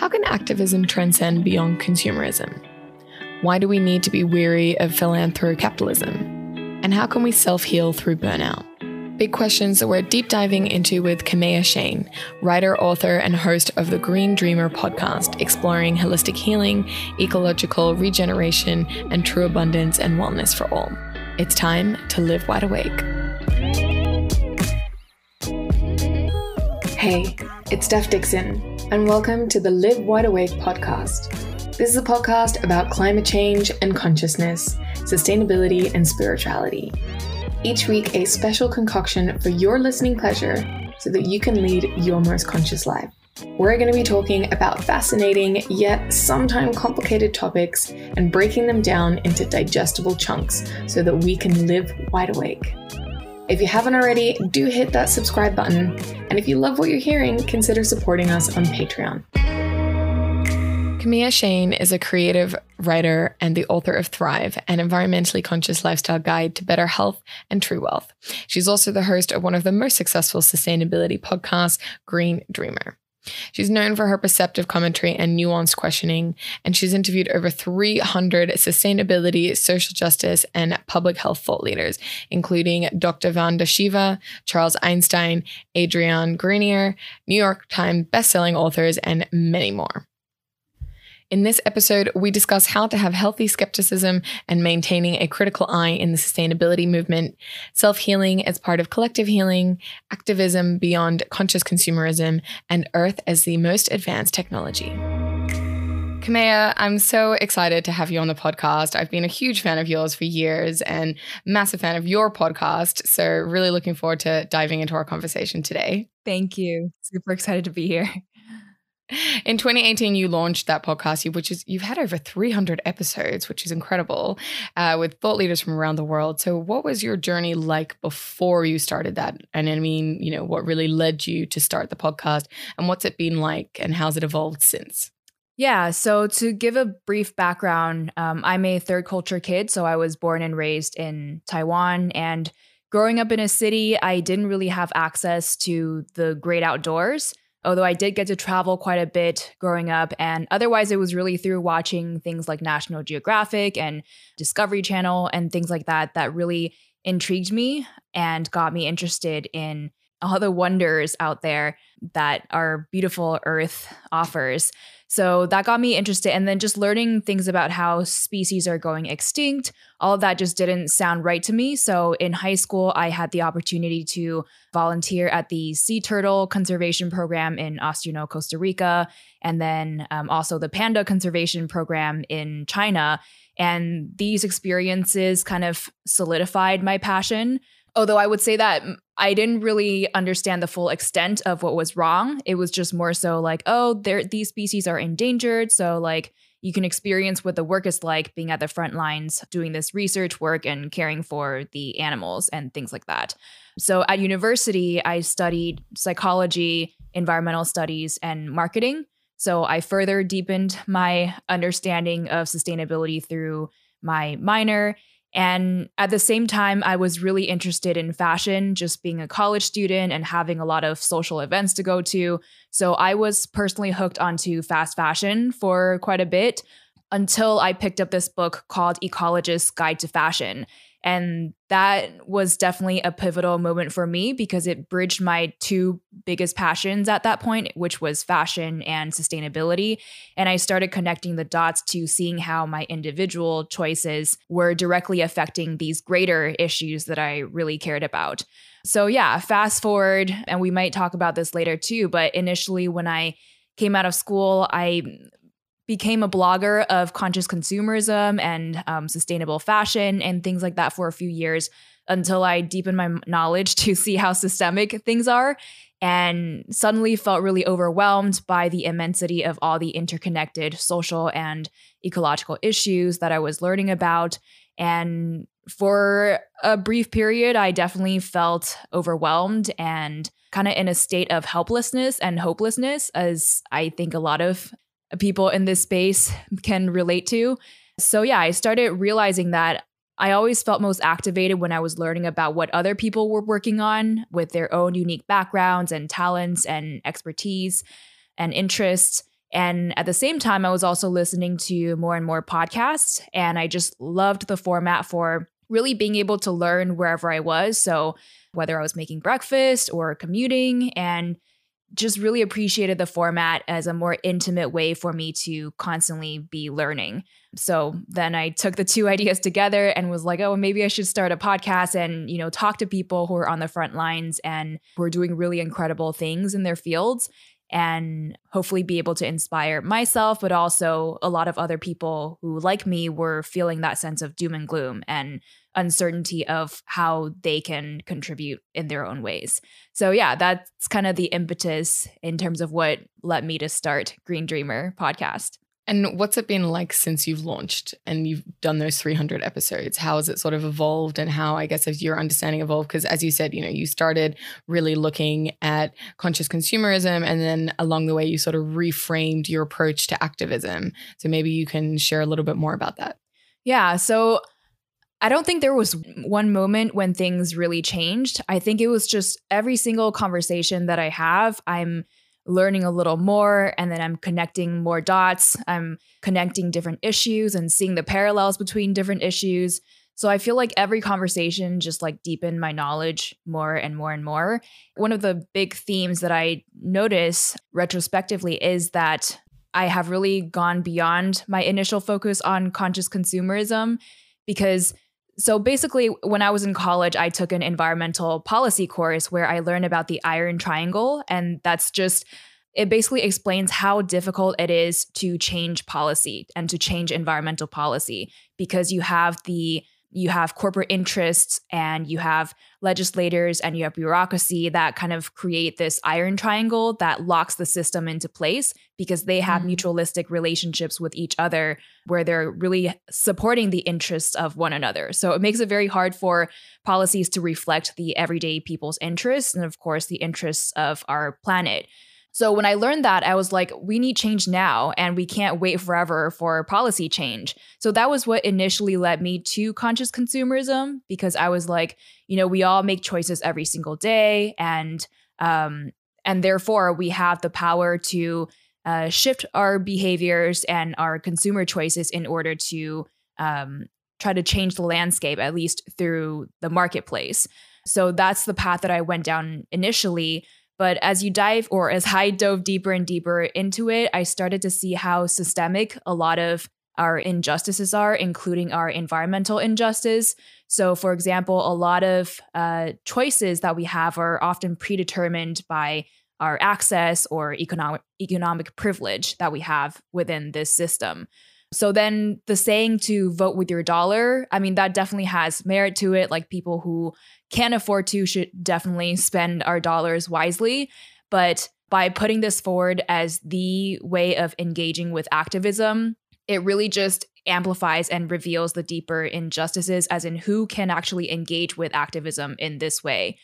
How can activism transcend beyond consumerism? Why do we need to be weary of philanthrocapitalism? And how can we self heal through burnout? Big questions that we're deep diving into with Kamea Chayne, writer, author, and host of the Green Dreamer podcast, exploring holistic healing, ecological regeneration, and true abundance and wellness for all. It's time to live wide awake. Hey, it's Steph Dixon, and welcome to the Live Wide Awake podcast. This is a podcast about climate change and consciousness, sustainability and spirituality. Each week, a special concoction for your listening pleasure so that you can lead your most conscious life. We're going to be talking about fascinating yet sometimes complicated topics and breaking them down into digestible chunks so that we can live wide awake. If you haven't already, do hit that subscribe button. And if you love what you're hearing, consider supporting us on Patreon. Kamea Chayne is a creative writer and the author of Thrive, an environmentally conscious lifestyle guide to better health and true wealth. She's also the host of one of the most successful sustainability podcasts, Green Dreamer. She's known for her perceptive commentary and nuanced questioning, and she's interviewed over 300 sustainability, social justice, and public health thought leaders, including Dr. Vanda Shiva, Charles Eisenstein, Adrian Grenier, New York Times bestselling authors, and many more. In this episode, we discuss how to have healthy skepticism and maintaining a critical eye in the sustainability movement, self healing as part of collective healing, activism beyond conscious consumerism, and Earth as the most advanced technology. Kamea, I'm so excited to have you on the podcast. I've been a huge fan of yours for years and massive fan of your podcast. So, really looking forward to diving into our conversation today. Thank you. Super excited to be here. In 2018, you launched that podcast, which is you've had over 300 episodes, which is incredible, uh, with thought leaders from around the world. So, what was your journey like before you started that? And I mean, you know, what really led you to start the podcast, and what's it been like, and how's it evolved since? Yeah, so to give a brief background, um, I'm a third culture kid. So I was born and raised in Taiwan. And growing up in a city, I didn't really have access to the great outdoors although I did get to travel quite a bit growing up. And otherwise, it was really through watching things like National Geographic and Discovery Channel and things like that that really intrigued me and got me interested in all the wonders out there that our beautiful earth offers. So that got me interested. And then just learning things about how species are going extinct, all of that just didn't sound right to me. So in high school, I had the opportunity to volunteer at the Sea Turtle Conservation Program in Osorno, Costa Rica, and then um, also the Panda Conservation Program in China. And these experiences kind of solidified my passion Although I would say that I didn't really understand the full extent of what was wrong. It was just more so like, oh, there these species are endangered, so like you can experience what the work is like being at the front lines doing this research work and caring for the animals and things like that. So at university, I studied psychology, environmental studies, and marketing. So I further deepened my understanding of sustainability through my minor and at the same time, I was really interested in fashion, just being a college student and having a lot of social events to go to. So I was personally hooked onto fast fashion for quite a bit until I picked up this book called Ecologist's Guide to Fashion. And that was definitely a pivotal moment for me because it bridged my two biggest passions at that point, which was fashion and sustainability. And I started connecting the dots to seeing how my individual choices were directly affecting these greater issues that I really cared about. So, yeah, fast forward, and we might talk about this later too, but initially when I came out of school, I became a blogger of conscious consumerism and um, sustainable fashion and things like that for a few years until I deepened my knowledge to see how systemic things are and suddenly felt really overwhelmed by the immensity of all the interconnected social and ecological issues that I was learning about. And for a brief period, I definitely felt overwhelmed and kind of in a state of helplessness and hopelessness, as I think a lot of people in this space can relate to. So, yeah, I started realizing that I always felt most activated when I was learning about what other people were working on with their own unique backgrounds and talents and expertise and interests. And at the same time, I was also listening to more and more podcasts, and I just loved the format for really being able to learn wherever I was. So, whether I was making breakfast or commuting, and just really appreciated the format as a more intimate way for me to constantly be learning. So then I took the two ideas together and was like, oh, maybe I should start a podcast and, you know, talk to people who are on the front lines and who are doing really incredible things in their fields and hopefully be able to inspire myself, but also a lot of other people who, like me, were feeling that sense of doom and gloom and uncertainty of how they can contribute in their own ways. So, yeah, that's kind of the impetus in terms of what led me to start Green Dreamer podcast. And what's it been like since you've launched and you've done those 300 episodes? How has it sort of evolved and how, I guess, has your understanding evolved? Because as you said, you know, you started really looking at conscious consumerism and then along the way, you sort of reframed your approach to activism. So maybe you can share a little bit more about that. Yeah. So I don't think there was one moment when things really changed. I think it was just every single conversation that I have, I'm learning a little more and then I'm connecting more dots. I'm connecting different issues and seeing the parallels between different issues. So I feel like every conversation just like deepened my knowledge more and more and more. One of the big themes that I notice retrospectively is that I have really gone beyond my initial focus on conscious consumerism because so basically, when I was in college, I took an environmental policy course where I learned about the iron triangle. And that's just, it basically explains how difficult it is to change policy and to change environmental policy because you have the you have corporate interests and you have legislators and you have bureaucracy that kind of create this iron triangle that locks the system into place because they have mm. mutualistic relationships with each other where they're really supporting the interests of one another. So it makes it very hard for policies to reflect the everyday people's interests and of course the interests of our planet. So when I learned that, I was like, we need change now and we can't wait forever for policy change. So that was what initially led me to conscious consumerism because I was like, you know, we all make choices every single day and um and therefore we have the power to uh, shift our behaviors and our consumer choices in order to um, try to change the landscape, at least through the marketplace. So that's the path that I went down initially. But as you dive, or as I dove deeper and deeper into it, I started to see how systemic a lot of our injustices are, including our environmental injustice. So, for example, a lot of uh, choices that we have are often predetermined by our access or economic economic privilege that we have within this system. So then the saying to vote with your dollar, I mean, that definitely has merit to it. Like people who can't afford to should definitely spend our dollars wisely. But by putting this forward as the way of engaging with activism, it really just amplifies and reveals the deeper injustices, as in who can actually engage with activism in this way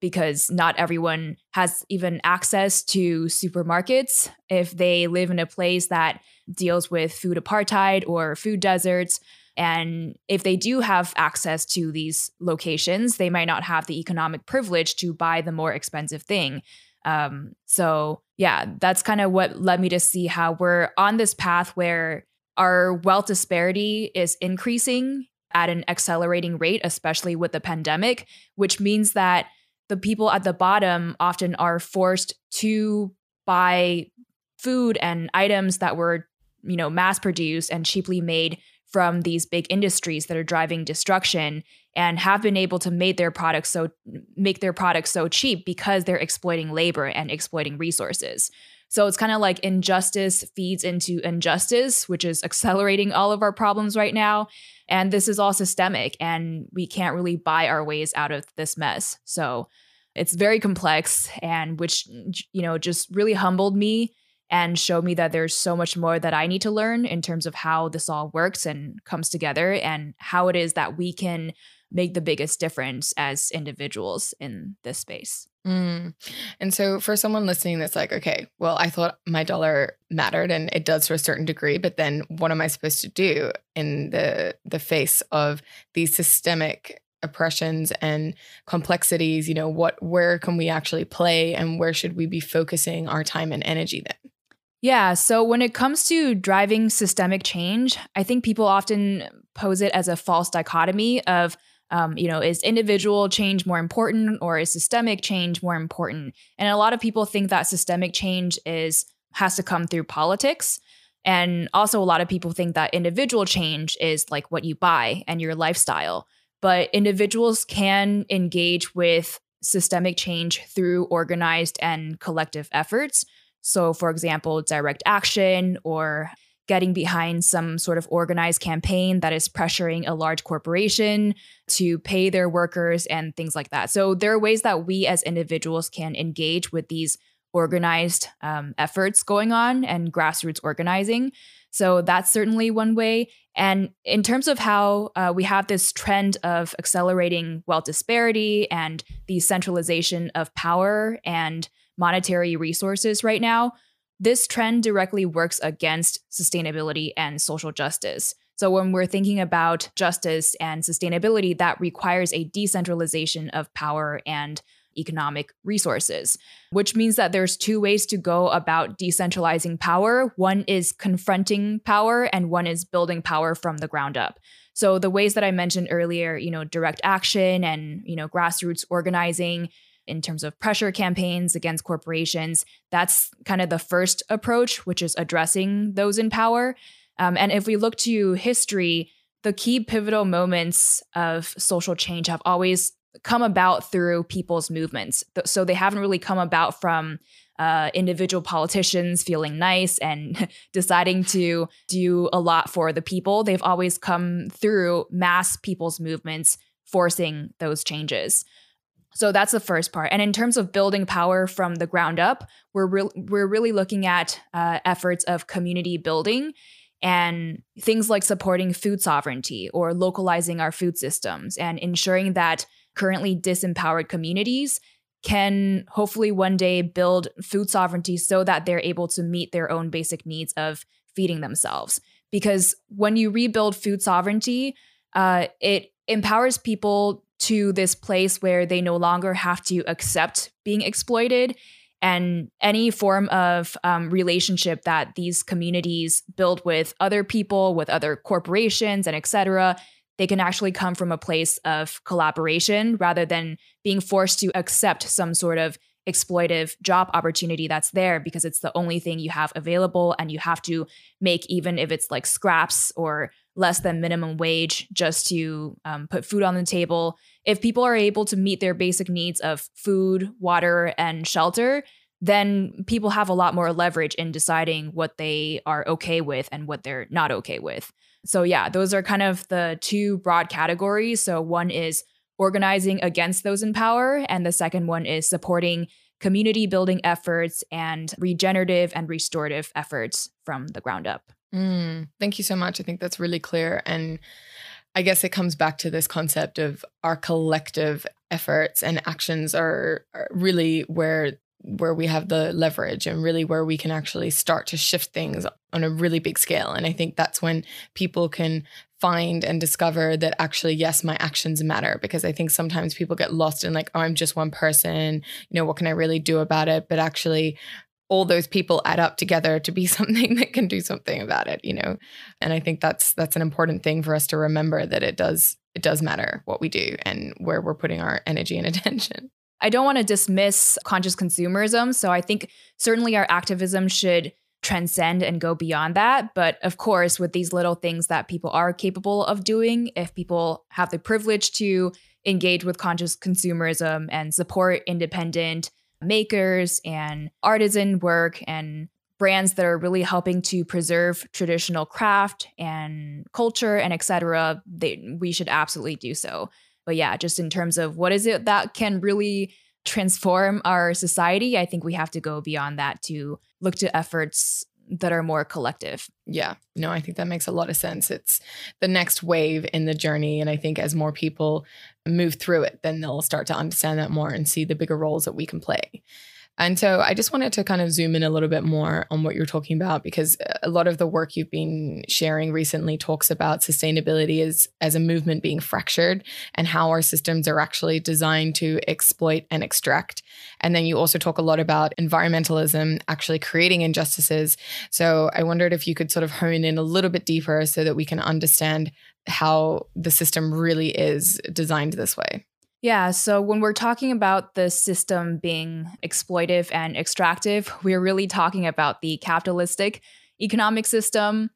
because not everyone has even access to supermarkets if they live in a place that deals with food apartheid or food deserts. And if they do have access to these locations, they might not have the economic privilege to buy the more expensive thing. Um, so, yeah, that's kind of what led me to see how we're on this path where our wealth disparity is increasing at an accelerating rate, especially with the pandemic, which means that the people at the bottom often are forced to buy food and items that were, you know, mass produced and cheaply made from these big industries that are driving destruction and have been able to make their products so make their products so cheap because they're exploiting labor and exploiting resources. So it's kind of like injustice feeds into injustice, which is accelerating all of our problems right now. And this is all systemic, and we can't really buy our ways out of this mess. So it's very complex, and which, you know, just really humbled me and showed me that there's so much more that I need to learn in terms of how this all works and comes together and how it is that we can make the biggest difference as individuals in this space. Mm. And so, for someone listening that's like, okay, well, I thought my dollar mattered and it does to a certain degree, but then what am I supposed to do in the the face of these systemic oppressions and complexities? You know, what where can we actually play and where should we be focusing our time and energy then? Yeah. So when it comes to driving systemic change, I think people often pose it as a false dichotomy of, um, you know, is individual change more important or is systemic change more important? And a lot of people think that systemic change is has to come through politics. And also, a lot of people think that individual change is like what you buy and your lifestyle. But individuals can engage with systemic change through organized and collective efforts. So, for example, direct action or getting behind some sort of organized campaign that is pressuring a large corporation to pay their workers and things like that. So, there are ways that we as individuals can engage with these organized um, efforts going on and grassroots organizing. So that's certainly one way. And in terms of how uh, we have this trend of accelerating wealth disparity and the centralization of power and monetary resources right now, this trend directly works against sustainability and social justice. So, when we're thinking about justice and sustainability, that requires a decentralization of power and economic resources, which means that there's two ways to go about decentralizing power. One is confronting power and one is building power from the ground up. So the ways that I mentioned earlier, you know, direct action and, you know, grassroots organizing in terms of pressure campaigns against corporations, that's kind of the first approach, which is addressing those in power. Um, and if we look to history, the key pivotal moments of social change have always come about through people's movements. So they haven't really come about from uh, individual politicians feeling nice and deciding to do a lot for the people. They've always come through mass people's movements forcing those changes. So that's the first part. And in terms of building power from the ground up, we're re- we're really looking at uh, efforts of community building and things like supporting food sovereignty or localizing our food systems and ensuring that currently disempowered communities can hopefully one day build food sovereignty so that they're able to meet their own basic needs of feeding themselves. Because when you rebuild food sovereignty, uh, it empowers people to this place where they no longer have to accept being exploited and any form of um, relationship that these communities build with other people with other corporations and etc they can actually come from a place of collaboration rather than being forced to accept some sort of exploitive job opportunity that's there because it's the only thing you have available and you have to make even if it's like scraps or less than minimum wage just to um, put food on the table if people are able to meet their basic needs of food water and shelter then people have a lot more leverage in deciding what they are okay with and what they're not okay with so, yeah, those are kind of the two broad categories. So, one is organizing against those in power, and the second one is supporting community building efforts and regenerative and restorative efforts from the ground up. Mm, thank you so much. I think that's really clear. And I guess it comes back to this concept of our collective efforts and actions are, are really where where we have the leverage and really where we can actually start to shift things on a really big scale. And I think that's when people can find and discover that actually, yes, my actions matter. Because I think sometimes people get lost in like, oh, I'm just one person, you know, what can I really do about it? But actually, all those people add up together to be something that can do something about it you know and i think that's that's an important thing for us to remember that it does it does matter what we do and where we're putting our energy and attention I don't want to dismiss conscious consumerism. So I think certainly our activism should transcend and go beyond that. But of course, with these little things that people are capable of doing, if people have the privilege to engage with conscious consumerism and support independent makers and artisan work and brands that are really helping to preserve traditional craft and culture and etc they we should absolutely do so. But yeah, just in terms of what is it that can really transform our society, I think we have to go beyond that to look to efforts that are more collective. Yeah, no, I think that makes a lot of sense. It's the next wave in the journey. And I think as more people move through it, then they'll start to understand that more and see the bigger roles that we can play. And so I just wanted to kind of zoom in a little bit more on what you're talking about because a lot of the work you've been sharing recently talks about sustainability as, as a movement being fractured and how our systems are actually designed to exploit and extract. And then you also talk a lot about environmentalism actually creating injustices. So I wondered if you could sort of hone in a little bit deeper so that we can understand how the system really is designed this way. Yeah, so when we're talking about the system being exploitive and extractive, we're really talking about the capitalistic economic system,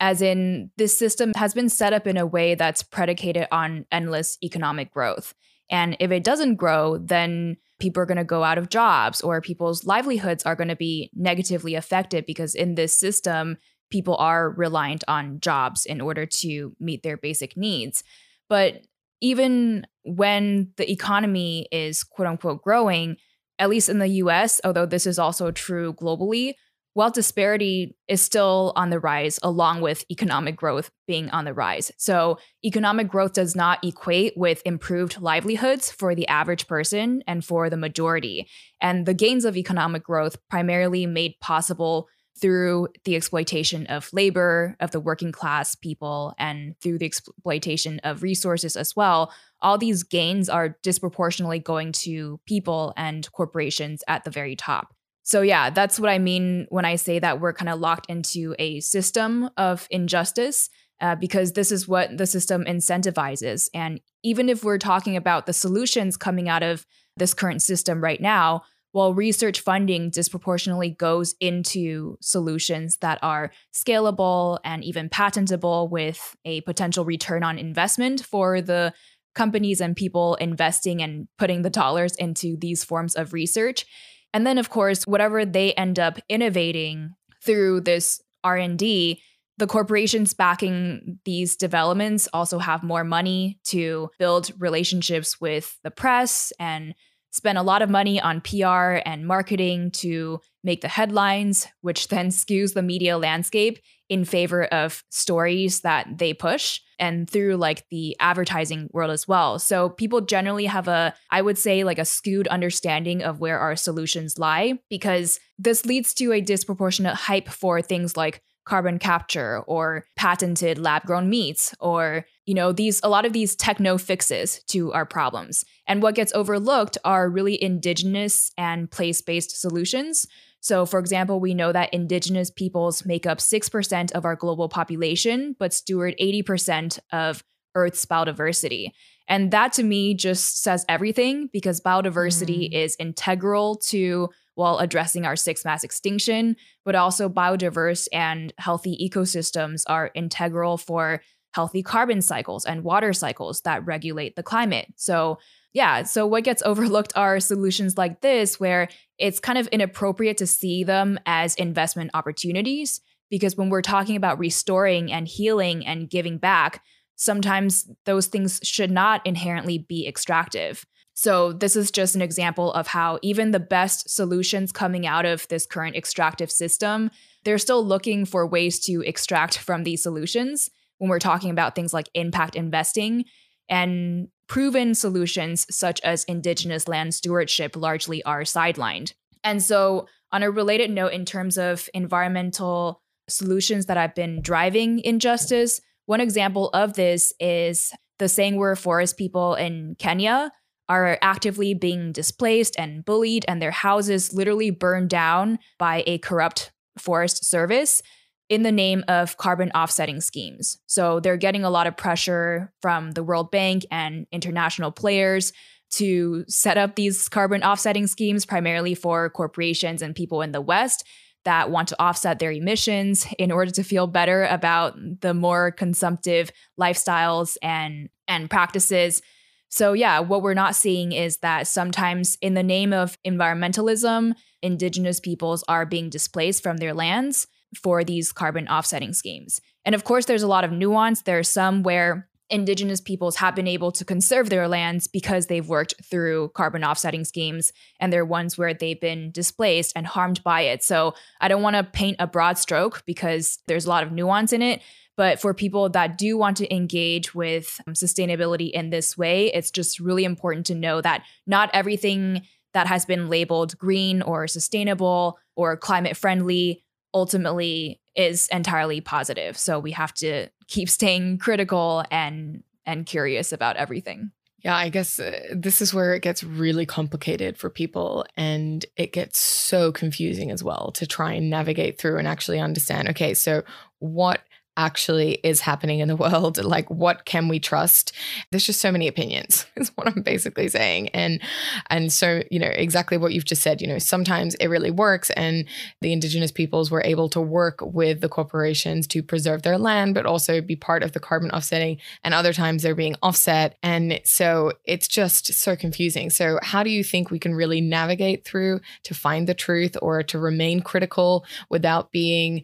as in, this system has been set up in a way that's predicated on endless economic growth. And if it doesn't grow, then people are going to go out of jobs or people's livelihoods are going to be negatively affected because in this system, people are reliant on jobs in order to meet their basic needs. But even when the economy is quote unquote growing, at least in the US, although this is also true globally, wealth disparity is still on the rise, along with economic growth being on the rise. So, economic growth does not equate with improved livelihoods for the average person and for the majority. And the gains of economic growth primarily made possible through the exploitation of labor, of the working class people, and through the exploitation of resources as well, all these gains are disproportionately going to people and corporations at the very top. So, yeah, that's what I mean when I say that we're kind of locked into a system of injustice. Uh, because this is what the system incentivizes. And even if we're talking about the solutions coming out of this current system right now, well, research funding disproportionately goes into solutions that are scalable and even patentable with a potential return on investment for the companies and people investing and putting the dollars into these forms of research. And then of course, whatever they end up innovating through this R&D, the corporations backing these developments also have more money to build relationships with the press and spend a lot of money on PR and marketing to make the headlines, which then skews the media landscape in favor of stories that they push and through like the advertising world as well. So people generally have a, I would say, like a skewed understanding of where our solutions lie because this leads to a disproportionate hype for things like carbon capture or patented lab grown meats or you know these a lot of these techno fixes to our problems. And what gets overlooked are really indigenous and place-based solutions. So for example we know that indigenous peoples make up 6% of our global population but steward 80% of earth's biodiversity. And that to me just says everything because biodiversity mm. is integral to while addressing our sixth mass extinction, but also biodiverse and healthy ecosystems are integral for healthy carbon cycles and water cycles that regulate the climate. So, yeah, so what gets overlooked are solutions like this, where it's kind of inappropriate to see them as investment opportunities. Because when we're talking about restoring and healing and giving back, sometimes those things should not inherently be extractive. So, this is just an example of how even the best solutions coming out of this current extractive system, they're still looking for ways to extract from these solutions when we're talking about things like impact investing and proven solutions such as indigenous land stewardship largely are sidelined. And so, on a related note, in terms of environmental solutions that have been driving injustice, one example of this is the Sengwer forest people in Kenya are actively being displaced and bullied, and their houses literally burned down by a corrupt forest service in the name of carbon offsetting schemes. So they're getting a lot of pressure from the World Bank and international players to set up these carbon offsetting schemes primarily for corporations and people in the West that want to offset their emissions in order to feel better about the more consumptive lifestyles and and practices so, yeah, what we're not seeing is that sometimes, in the name of environmentalism, indigenous peoples are being displaced from their lands for these carbon offsetting schemes. And of course, there's a lot of nuance. There are some where indigenous peoples have been able to conserve their lands because they've worked through carbon offsetting schemes and there are ones where they've been displaced and harmed by it so i don't want to paint a broad stroke because there's a lot of nuance in it but for people that do want to engage with um, sustainability in this way, it's just really important to know that not everything that has been labeled green or sustainable or climate friendly ultimately is entirely positive. So we have to keep staying critical and and curious about everything. Yeah, I guess uh, this is where it gets really complicated for people and it gets so confusing as well to try and navigate through and actually understand okay, so what actually is happening in the world? Like what can we trust? There's just so many opinions is what i'm basically saying. And and so you know exactly what you've just said you know sometimes it really works and the indigenous peoples were able to work with the corporations to preserve their land but also be part of the carbon offsetting and other times they're being offset. And so it's just so confusing. So how do you think we can really navigate through to find the truth or to remain critical without being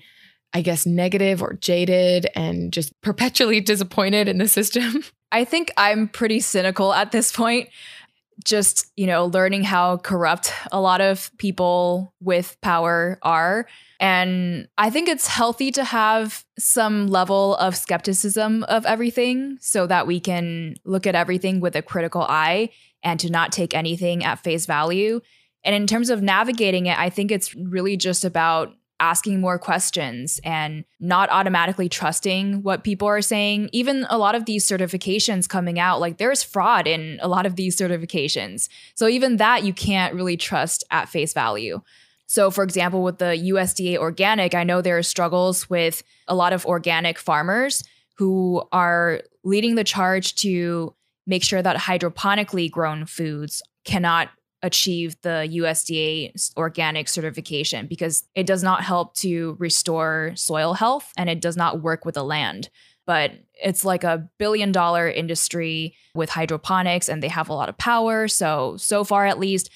I guess, negative or jaded and just perpetually disappointed in the system? I think I'm pretty cynical at this point. Just, you know, learning how corrupt a lot of people with power are. And I think it's healthy to have some level of skepticism of everything so that we can look at everything with a critical eye and to not take anything at face value. And in terms of navigating it, I think it's really just about asking more questions and not automatically trusting what people are saying. Even a lot of these certifications coming out, like there's fraud in a lot of these certifications. So even that you can't really trust at face value. So, for example, with the USDA organic, I know there are struggles with a lot of organic farmers who are leading the charge to make sure that hydroponically grown foods cannot achieve the USDA organic certification because it does not help to restore soil health and it does not work with the land. But it's like a billion dollar industry with hydroponics and they have a lot of power. So, so far at least,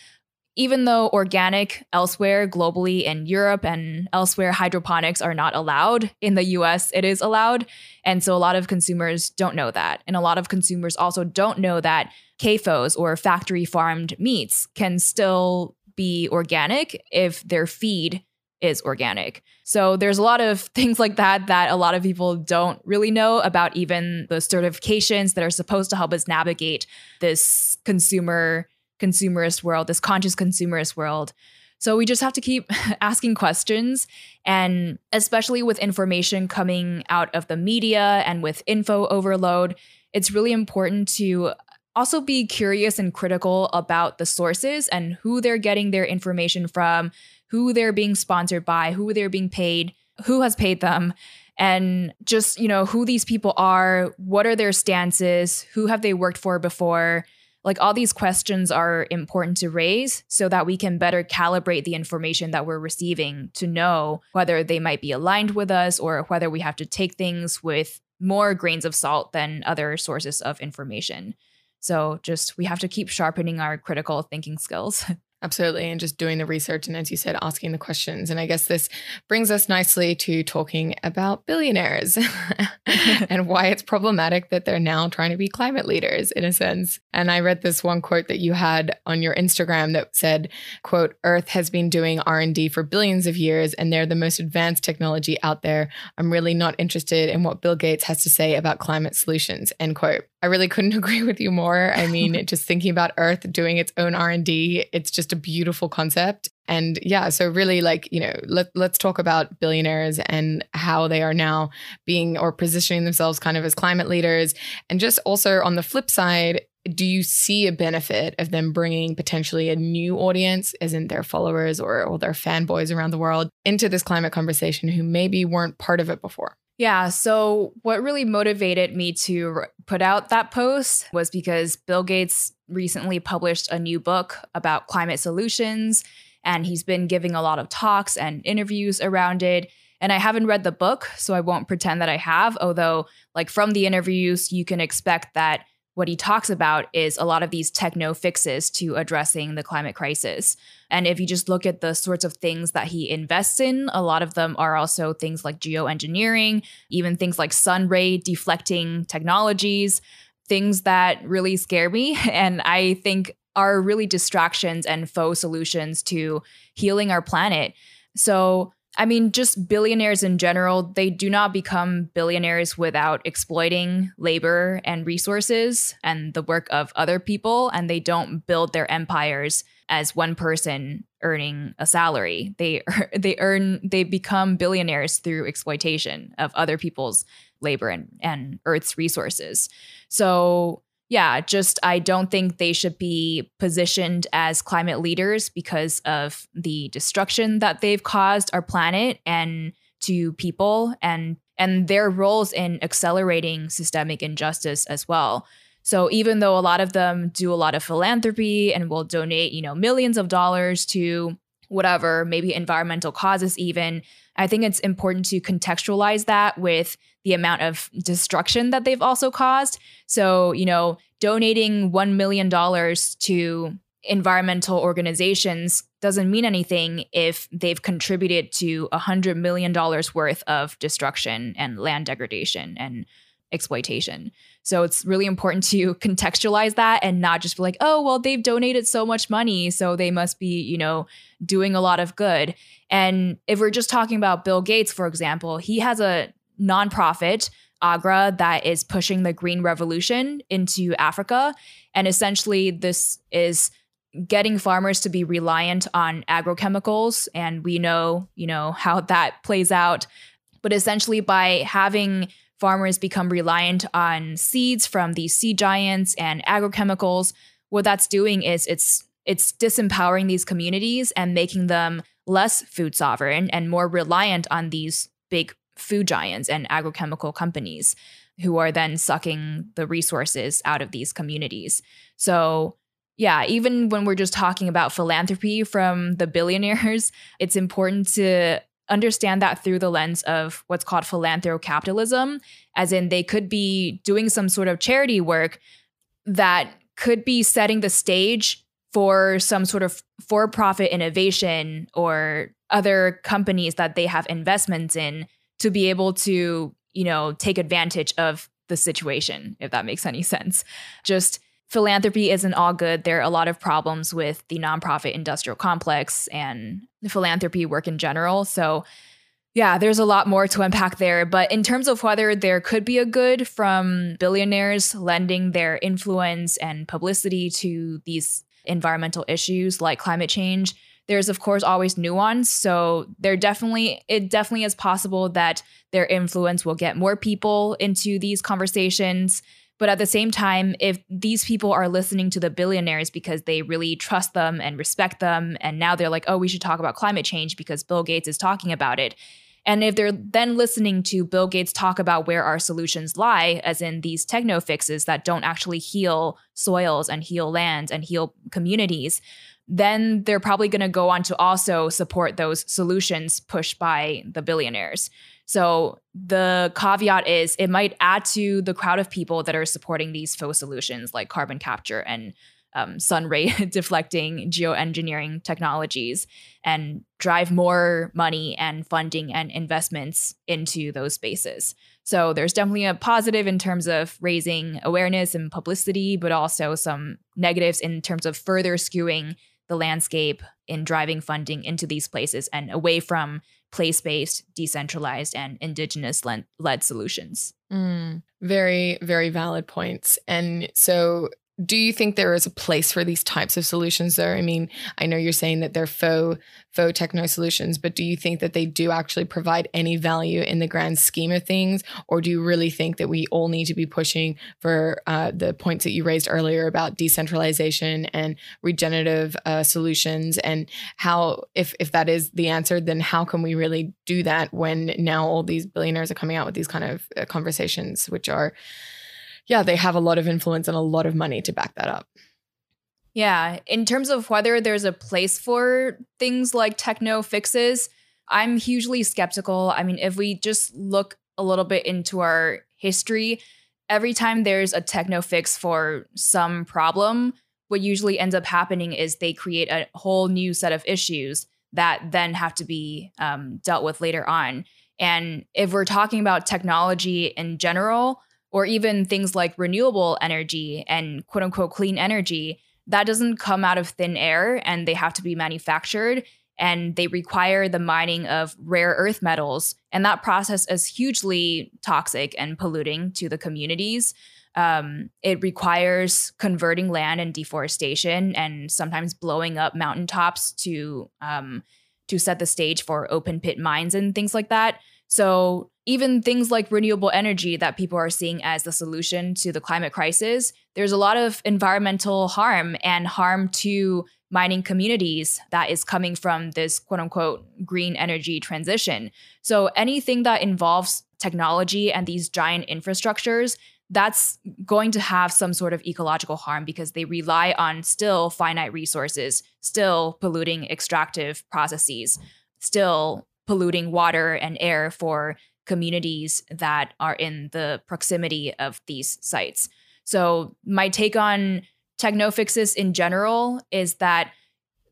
even though organic elsewhere globally in Europe and elsewhere hydroponics are not allowed, in the US it is allowed. And so a lot of consumers don't know that. And a lot of consumers also don't know that CAFOs or factory farmed meats can still be organic if their feed is organic. So there's a lot of things like that that a lot of people don't really know about even the certifications that are supposed to help us navigate this consumer consumerist world, this conscious consumerist world. So we just have to keep asking questions and especially with information coming out of the media and with info overload, it's really important to also be curious and critical about the sources and who they're getting their information from, who they're being sponsored by, who they're being paid, who has paid them, and just, you know, who these people are, what are their stances, who have they worked for before. Like all these questions are important to raise so that we can better calibrate the information that we're receiving to know whether they might be aligned with us or whether we have to take things with more grains of salt than other sources of information. So just we have to keep sharpening our critical thinking skills. Absolutely. And just doing the research. And as you said, asking the questions. And I guess this brings us nicely to talking about billionaires and why it's problematic that they're now trying to be climate leaders in a sense. And I read this one quote that you had on your Instagram that said, quote, Earth has been doing R&D for billions of years and they're the most advanced technology out there. I'm really not interested in what Bill Gates has to say about climate solutions, end quote. I really couldn't agree with you more. I mean, just thinking about Earth doing its own R&D, it's just a beautiful concept. And yeah, so really like, you know, let, let's talk about billionaires and how they are now being or positioning themselves kind of as climate leaders. And just also on the flip side, do you see a benefit of them bringing potentially a new audience, as in their followers or, or their fanboys around the world, into this climate conversation who maybe weren't part of it before? Yeah. So, what really motivated me to put out that post was because Bill Gates recently published a new book about climate solutions, and he's been giving a lot of talks and interviews around it. And I haven't read the book, so I won't pretend that I have, although, like, from the interviews, you can expect that what he talks about is a lot of these techno fixes to addressing the climate crisis. And if you just look at the sorts of things that he invests in, a lot of them are also things like geoengineering, even things like sun ray deflecting technologies, things that really scare me. And I think are really distractions and faux solutions to healing our planet. So I mean, just billionaires in general, they do not become billionaires without exploiting labor and resources and the work of other people. And they don't build their empires as one person earning a salary. They they earn they become billionaires through exploitation of other people's labor and, and Earth's resources. So yeah, just I don't think they should be positioned as climate leaders because of the destruction that they've caused our planet and to people and and their roles in accelerating systemic injustice as well. So even though a lot of them do a lot of philanthropy and will donate, you know, millions of dollars to whatever, maybe environmental causes even, I think it's important to contextualize that with the amount of destruction that they've also caused. So, you know, donating $1 million to environmental organizations doesn't mean anything if they've contributed to $100 million worth of destruction and land degradation and exploitation. So it's really important to contextualize that and not just be like, oh, well, they've donated so much money, so they must be, you know, doing a lot of good. And if we're just talking about Bill Gates, for example, he has a nonprofit, Agra, that is pushing the green revolution into Africa. And essentially, this is getting farmers to be reliant on agrochemicals. And we know, you know, how that plays out. But essentially, by having farmers become reliant on seeds from these seed giants and agrochemicals, what that's doing is it's it's disempowering these communities and making them less food sovereign and more reliant on these big food giants and agrochemical companies who are then sucking the resources out of these communities. So, yeah, even when we're just talking about philanthropy from the billionaires, it's important to understand that through the lens of what's called philanthrocapitalism, as in they could be doing some sort of charity work that could be setting the stage for some sort of for profit innovation or other companies that they have investments in to be able to, you know, take advantage of the situation, if that makes any sense. Just philanthropy isn't all good. There are a lot of problems with the nonprofit industrial complex and philanthropy work in general. So, yeah, there's a lot more to unpack there. But in terms of whether there could be a good from billionaires lending their influence and publicity to these environmental issues like climate change, there's of course always nuance. So there definitely it definitely is possible that their influence will get more people into these conversations. But at the same time, if these people are listening to the billionaires because they really trust them and respect them, and now they're like, oh, we should talk about climate change because Bill Gates is talking about it. And if they're then listening to Bill Gates talk about where our solutions lie, as in these techno fixes that don't actually heal soils and heal lands and heal communities, then they're probably going to go on to also support those solutions pushed by the billionaires. So the caveat is it might add to the crowd of people that are supporting these faux solutions like carbon capture and um, sun ray deflecting geoengineering technologies and drive more money and funding and investments into those spaces. So there's definitely a positive in terms of raising awareness and publicity, but also some negatives in terms of further skewing the landscape in driving funding into these places and away from place based, decentralized, and indigenous led solutions. Mm, very, very valid points. And so do you think there is a place for these types of solutions there? I mean, I know you're saying that they're faux faux techno solutions, but do you think that they do actually provide any value in the grand scheme of things, or do you really think that we all need to be pushing for uh, the points that you raised earlier about decentralization and regenerative uh, solutions? And how, if if that is the answer, then how can we really do that when now all these billionaires are coming out with these kind of uh, conversations, which are yeah, they have a lot of influence and a lot of money to back that up. Yeah. In terms of whether there's a place for things like techno fixes, I'm hugely skeptical. I mean, if we just look a little bit into our history, every time there's a techno fix for some problem, what usually ends up happening is they create a whole new set of issues that then have to be um, dealt with later on. And if we're talking about technology in general, or even things like renewable energy and quote unquote clean energy, that doesn't come out of thin air and they have to be manufactured and they require the mining of rare earth metals. And that process is hugely toxic and polluting to the communities. Um, it requires converting land and deforestation, and sometimes blowing up mountaintops to um, to set the stage for open pit mines and things like that. So even things like renewable energy that people are seeing as the solution to the climate crisis, there's a lot of environmental harm and harm to mining communities that is coming from this quote unquote green energy transition. So anything that involves technology and these giant infrastructures, that's going to have some sort of ecological harm because they rely on still finite resources, still polluting extractive processes, still polluting water and air for communities that are in the proximity of these sites. So, my take on techno fixes in general is that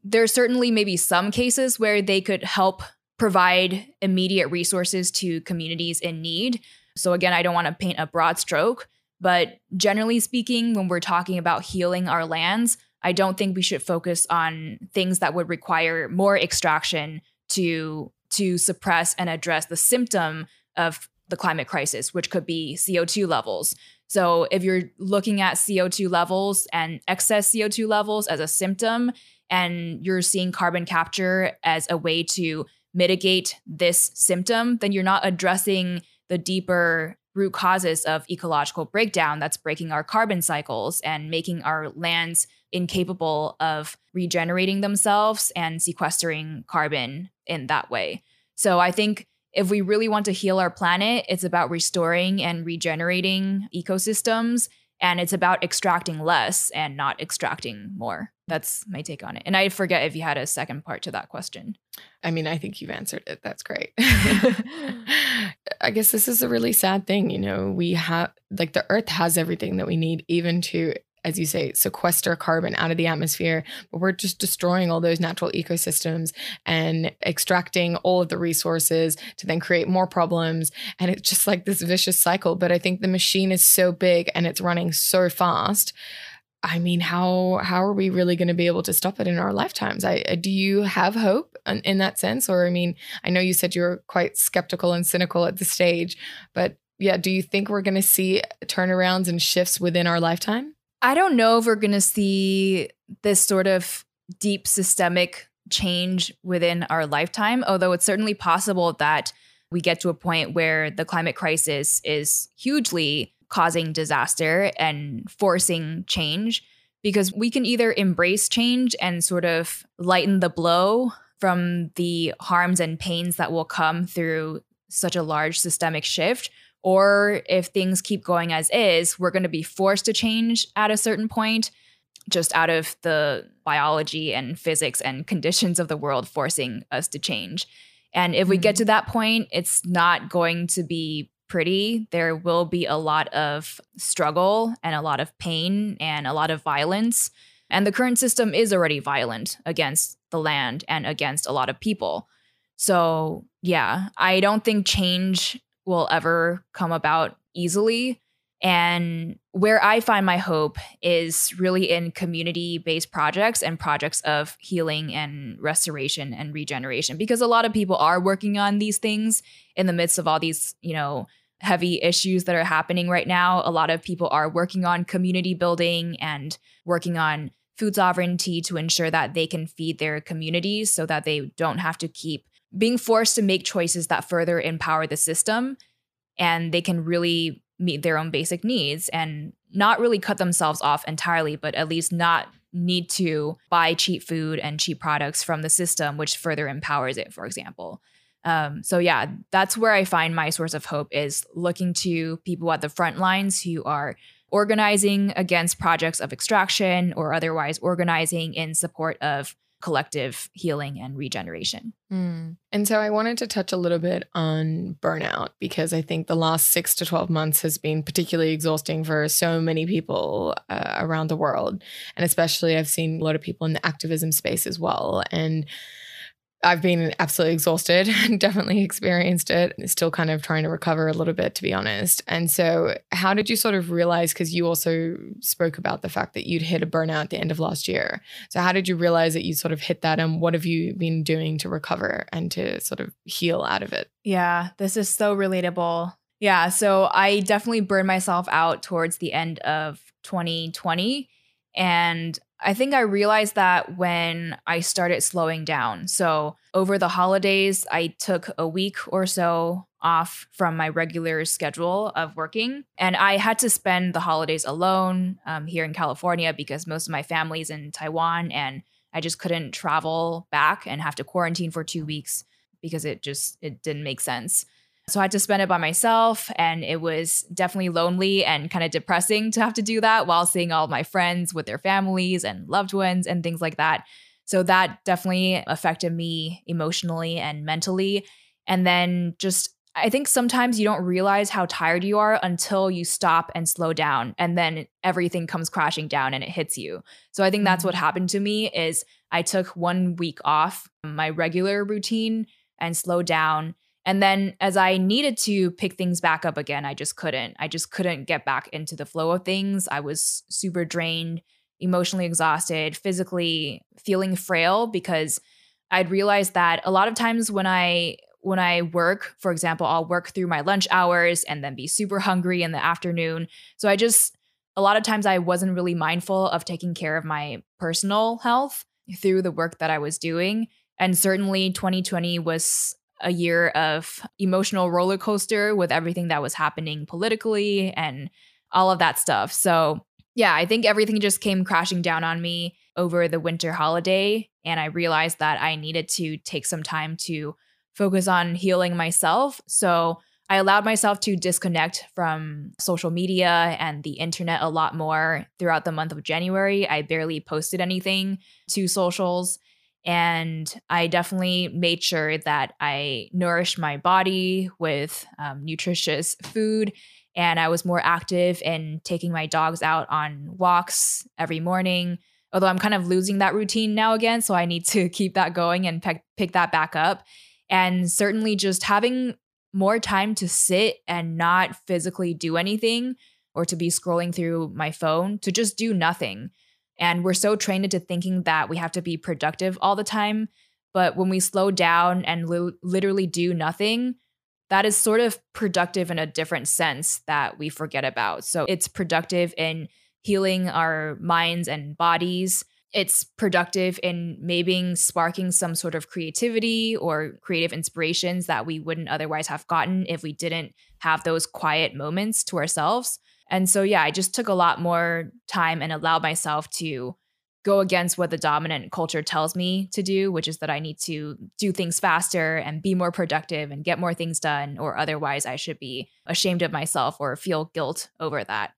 there's certainly maybe some cases where they could help provide immediate resources to communities in need. So, again, I don't want to paint a broad stroke, but generally speaking, when we're talking about healing our lands, I don't think we should focus on things that would require more extraction to to suppress and address the symptom of the climate crisis, which could be CO2 levels. So, if you're looking at CO2 levels and excess CO2 levels as a symptom, and you're seeing carbon capture as a way to mitigate this symptom, then you're not addressing the deeper root causes of ecological breakdown that's breaking our carbon cycles and making our lands incapable of regenerating themselves and sequestering carbon in that way. So I think if we really want to heal our planet, it's about restoring and regenerating ecosystems and it's about extracting less and not extracting more. That's my take on it. And I forget if you had a second part to that question. I mean, I think you've answered it. That's great. I guess this is a really sad thing. You know, we have, like, the earth has everything that we need, even to as you say, sequester carbon out of the atmosphere, but we're just destroying all those natural ecosystems and extracting all of the resources to then create more problems. And it's just like this vicious cycle. But I think the machine is so big and it's running so fast. I mean, how how are we really going to be able to stop it in our lifetimes? I do you have hope in, in that sense, or I mean, I know you said you were quite skeptical and cynical at the stage, but yeah, do you think we're going to see turnarounds and shifts within our lifetime? I don't know if we're going to see this sort of deep systemic change within our lifetime, although it's certainly possible that we get to a point where the climate crisis is hugely causing disaster and forcing change because we can either embrace change and sort of lighten the blow from the harms and pains that will come through such a large systemic shift or if things keep going as is, we're going to be forced to change at a certain point, just out of the biology and physics and conditions of the world forcing us to change. And if we get mm-hmm. to that point, it's not going to be pretty. There will be a lot of struggle and a lot of pain and a lot of violence. And the current system is already violent against the land and against a lot of people. So, yeah, I don't think change will ever come about easily. And where I find my hope is really in community based projects and projects of healing and restoration and regeneration, because a lot of people are working on these things in the midst of all these, you know, heavy issues that are happening right now. A lot of people are working on community building and working on food sovereignty to ensure that they can feed their communities so that they don't have to keep being forced to make choices that further empower the system and they can really meet their own basic needs and not really cut themselves off entirely, but at least not need to buy cheap food and cheap products from the system, which further empowers it, for example. Um, so yeah, that's where I find my source of hope is looking to people at the front lines who are organizing against projects of extraction or otherwise organizing in support of collective healing and regeneration. Mm. And so I wanted to touch a little bit on burnout because I think the last six to 12 months has been particularly exhausting for so many people uh, around the world. And especially, I've seen a lot of people in the activism space as well. And I've been absolutely exhausted and definitely experienced it. Still kind of trying to recover a little bit, to be honest. And so, how did you sort of realize? Because you also spoke about the fact that you'd hit a burnout at the end of last year. So, how did you realize that you sort of hit that? And what have you been doing to recover and to sort of heal out of it? Yeah, this is so relatable. Yeah, so I definitely burned myself out towards the end of 2020. And I think I realized that when I started slowing down. So over the holidays, I took a week or so off from my regular schedule of working. And I had to spend the holidays alone um, here in California because most of my family's in Taiwan and I just couldn't travel back and have to quarantine for two weeks because it just it didn't make sense. So I had to spend it by myself and it was definitely lonely and kind of depressing to have to do that while seeing all my friends with their families and loved ones and things like that. So that definitely affected me emotionally and mentally. And then just I think sometimes you don't realize how tired you are until you stop and slow down and then everything comes crashing down and it hits you. So I think that's what mm-hmm. happened to me is I took 1 week off my regular routine and slowed down and then as I needed to pick things back up again, I just couldn't. I just couldn't get back into the flow of things. I was super drained, emotionally exhausted, physically feeling frail because I'd realized that a lot of times when I when I work, for example, I'll work through my lunch hours and then be super hungry in the afternoon. So I just a lot of times I wasn't really mindful of taking care of my personal health through the work that I was doing. And certainly 2020 was a year of emotional roller coaster with everything that was happening politically and all of that stuff. So, yeah, I think everything just came crashing down on me over the winter holiday. And I realized that I needed to take some time to focus on healing myself. So, I allowed myself to disconnect from social media and the internet a lot more throughout the month of January. I barely posted anything to socials. And I definitely made sure that I nourished my body with um, nutritious food. And I was more active in taking my dogs out on walks every morning. Although I'm kind of losing that routine now again. So I need to keep that going and pick, pick that back up. And certainly just having more time to sit and not physically do anything or to be scrolling through my phone, to just do nothing and we're so trained into thinking that we have to be productive all the time. But when we slow down and li- literally do nothing, that is sort of productive in a different sense that we forget about. So it's productive in healing our minds and bodies. It's productive in maybe sparking some sort of creativity or creative inspirations that we wouldn't otherwise have gotten if we didn't have those quiet moments to ourselves. And so, yeah, I just took a lot more time and allowed myself to go against what the dominant culture tells me to do, which is that I need to do things faster and be more productive and get more things done, or otherwise I should be ashamed of myself or feel guilt over that.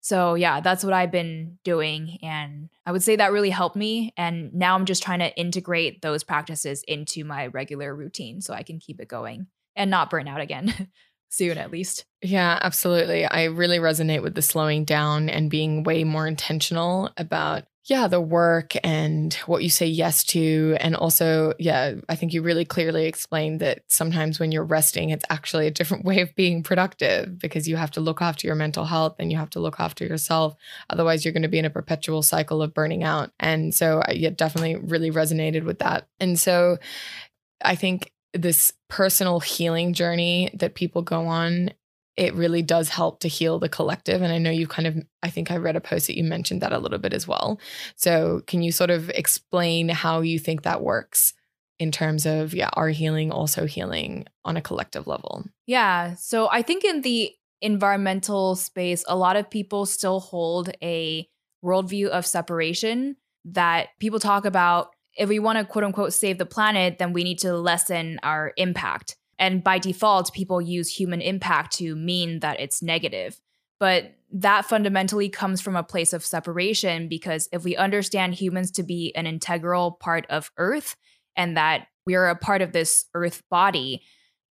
So, yeah, that's what I've been doing. And I would say that really helped me. And now I'm just trying to integrate those practices into my regular routine so I can keep it going and not burn out again. soon at least. Yeah, absolutely. I really resonate with the slowing down and being way more intentional about yeah, the work and what you say yes to. And also, yeah, I think you really clearly explained that sometimes when you're resting, it's actually a different way of being productive because you have to look after your mental health and you have to look after yourself. Otherwise, you're going to be in a perpetual cycle of burning out. And so, I yeah, definitely really resonated with that. And so, I think this personal healing journey that people go on it really does help to heal the collective. And i know you kind of i think i read a post that you mentioned that a little bit as well. So can you sort of explain how you think that works in terms of yeah our healing also healing on a collective level? Yeah. So i think in the environmental space a lot of people still hold a worldview of separation that people talk about if we want to quote unquote save the planet, then we need to lessen our impact. And by default, people use human impact to mean that it's negative. But that fundamentally comes from a place of separation because if we understand humans to be an integral part of Earth and that we're a part of this Earth body,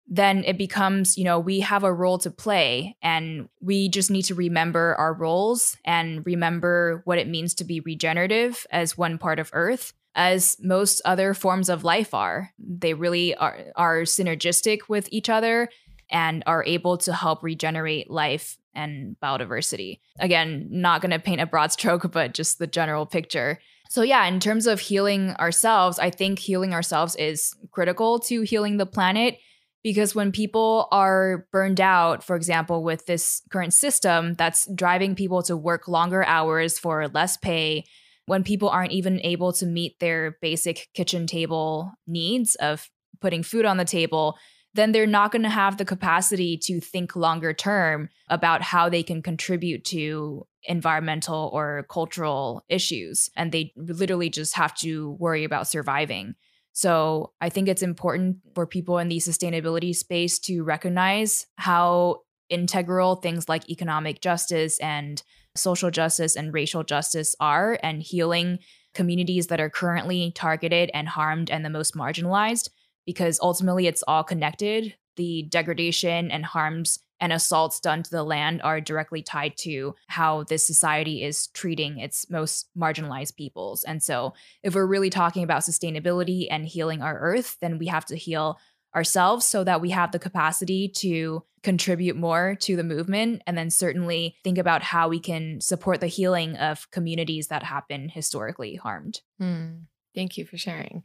then it becomes, you know, we have a role to play and we just need to remember our roles and remember what it means to be regenerative as one part of Earth as most other forms of life are. They really are, are synergistic with each other and are able to help regenerate life and biodiversity. Again, not going to paint a broad stroke, but just the general picture. So, yeah, in terms of healing ourselves, I think healing ourselves is critical to healing the planet Because when people are burned out, for example, with this current system that's driving people to work longer hours for less pay, when people aren't even able to meet their basic kitchen table needs of putting food on the table, then they're not going to have the capacity to think longer term about how they can contribute to environmental or cultural issues. And they literally just have to worry about surviving. So I think it's important for people in the sustainability space to recognize how integral things like economic justice and social justice and racial justice are and healing communities that are currently targeted and harmed and the most marginalized because ultimately it's all connected. The degradation and harms and assaults done to the land are directly tied to how this society is treating its most marginalized peoples. And so, if we're really talking about sustainability and healing our earth, then we have to heal ourselves so that we have the capacity to contribute more to the movement and then certainly think about how we can support the healing of communities that have been historically harmed. Mm, thank you for sharing.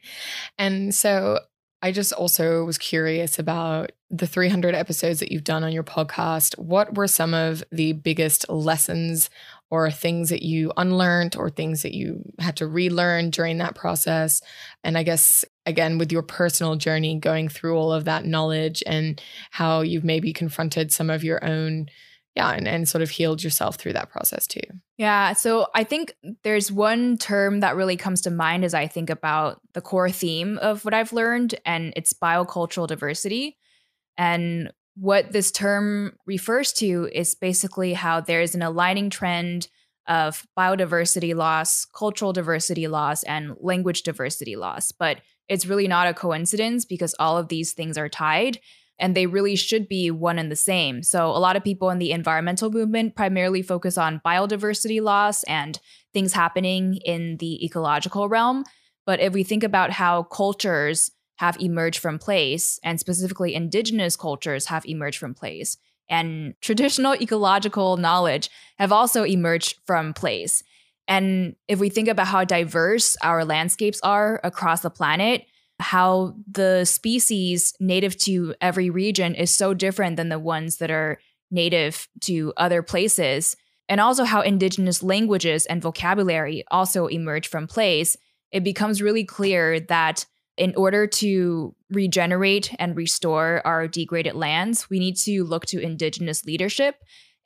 And so I just also was curious about the 300 episodes that you've done on your podcast. What were some of the biggest lessons or things that you unlearned or things that you had to relearn during that process? And I guess, again, with your personal journey going through all of that knowledge and how you've maybe confronted some of your own yeah and, and sort of healed yourself through that process too. Yeah so i think there's one term that really comes to mind as i think about the core theme of what i've learned and it's biocultural diversity. And what this term refers to is basically how there's an aligning trend of biodiversity loss cultural diversity loss and language diversity loss. But it's really not a coincidence because all of these things are tied and they really should be one and the same. So, a lot of people in the environmental movement primarily focus on biodiversity loss and things happening in the ecological realm. But if we think about how cultures have emerged from place, and specifically indigenous cultures have emerged from place, and traditional ecological knowledge have also emerged from place. And if we think about how diverse our landscapes are across the planet, how the species native to every region is so different than the ones that are native to other places, and also how indigenous languages and vocabulary also emerge from place, it becomes really clear that in order to regenerate and restore our degraded lands, we need to look to indigenous leadership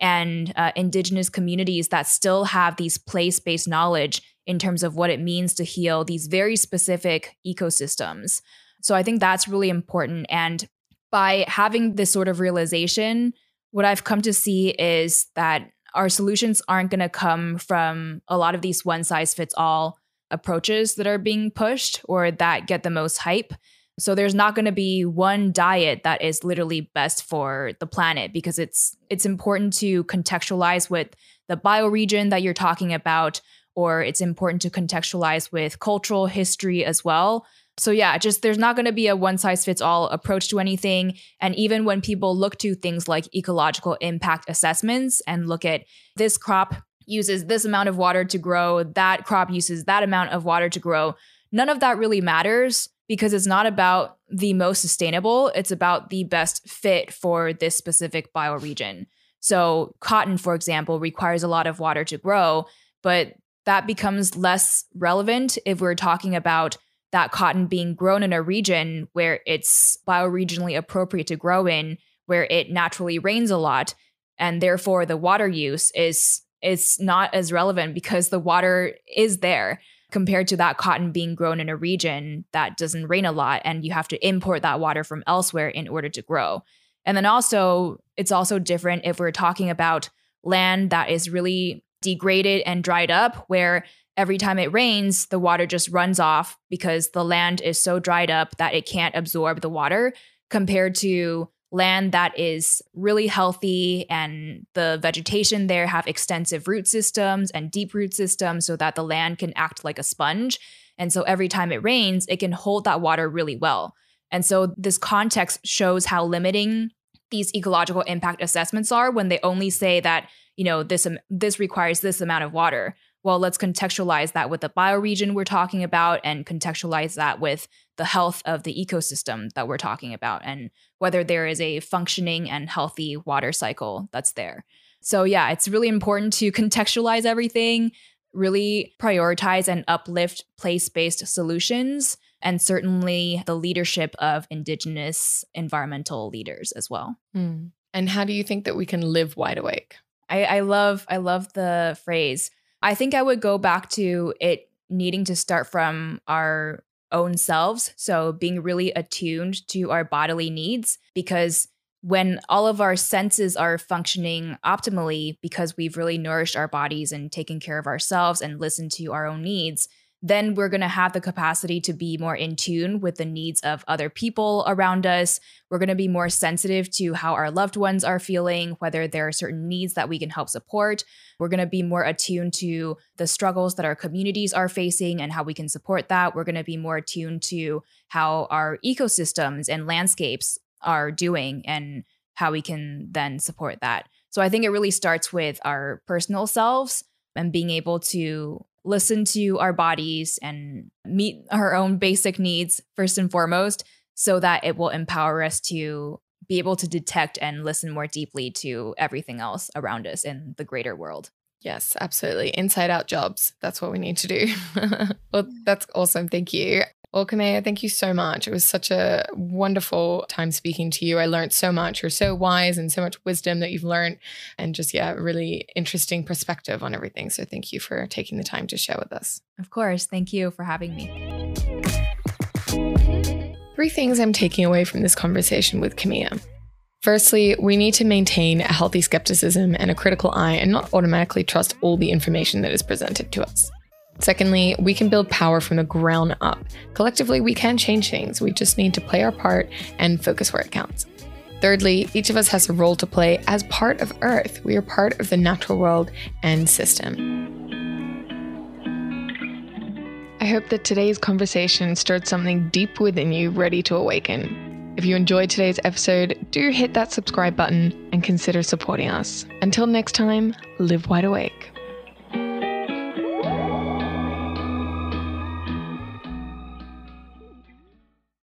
and uh, indigenous communities that still have these place based knowledge in terms of what it means to heal these very specific ecosystems. So I think that's really important. And by having this sort of realization, what I've come to see is that our solutions aren't going to come from a lot of these one size fits all approaches that are being pushed or that get the most hype. So there's not going to be one diet that is literally best for the planet because it's it's important to contextualize with the bioregion that you're talking about or it's important to contextualize with cultural history as well. So yeah, just there's not going to be a one size fits all approach to anything and even when people look to things like ecological impact assessments and look at this crop uses this amount of water to grow, that crop uses that amount of water to grow, none of that really matters because it's not about the most sustainable, it's about the best fit for this specific bioregion. So, cotton, for example, requires a lot of water to grow, but that becomes less relevant if we're talking about that cotton being grown in a region where it's bioregionally appropriate to grow in, where it naturally rains a lot, and therefore the water use is is not as relevant because the water is there compared to that cotton being grown in a region that doesn't rain a lot and you have to import that water from elsewhere in order to grow. And then also, it's also different if we're talking about land that is really degraded and dried up, where every time it rains, the water just runs off because the land is so dried up that it can't absorb the water, compared to land that is really healthy and the vegetation there have extensive root systems and deep root systems so that the land can act like a sponge. And so every time it rains it can hold that water really well. And so this context shows how limiting these ecological impact assessments are when they only say that you know this um, this requires this amount of water well, let's contextualize that with the bioregion we're talking about and contextualize that with the health of the ecosystem that we're talking about and whether there is a functioning and healthy water cycle that's there. So, yeah, it's really important to contextualize everything, really prioritize and uplift place based solutions, and certainly the leadership of Indigenous environmental leaders as well. Mm. And how do you think that we can live wide awake? I, I love I love the phrase. I think I would go back to it needing to start from our own selves. So being really attuned to our bodily needs because when all of our senses are functioning optimally because we've really nourished our bodies and taken care of ourselves and listened to our own needs, then we're going to have the capacity to be more in tune with the needs of other people around us. We're going to be more sensitive to how our loved ones are feeling, whether there are certain needs that we can help support. We're going to be more attuned to the struggles that our communities are facing and how we can support that. We're going to be more attuned to how our ecosystems and landscapes are doing and how we can then support that. So I think it really starts with our personal selves and being able to listen to our bodies and meet our own basic needs first and foremost so that it will empower us to be able to detect and listen more deeply to everything else around us in the greater world. Yes, absolutely. Inside out jobs. That's what we need to do. well, that's awesome. Thank you. Well, Kamea, thank you so much. It was such a wonderful time speaking to you. I learned so much. You're so wise and so much wisdom that you've learned, and just, yeah, really interesting perspective on everything. So, thank you for taking the time to share with us. Of course. Thank you for having me. Three things I'm taking away from this conversation with Kamea. Firstly, we need to maintain a healthy skepticism and a critical eye and not automatically trust all the information that is presented to us. Secondly, we can build power from the ground up. Collectively, we can change things. We just need to play our part and focus where it counts. Thirdly, each of us has a role to play as part of Earth. We are part of the natural world and system. I hope that today's conversation stirred something deep within you ready to awaken. If you enjoyed today's episode, do hit that subscribe button and consider supporting us. Until next time, live wide awake.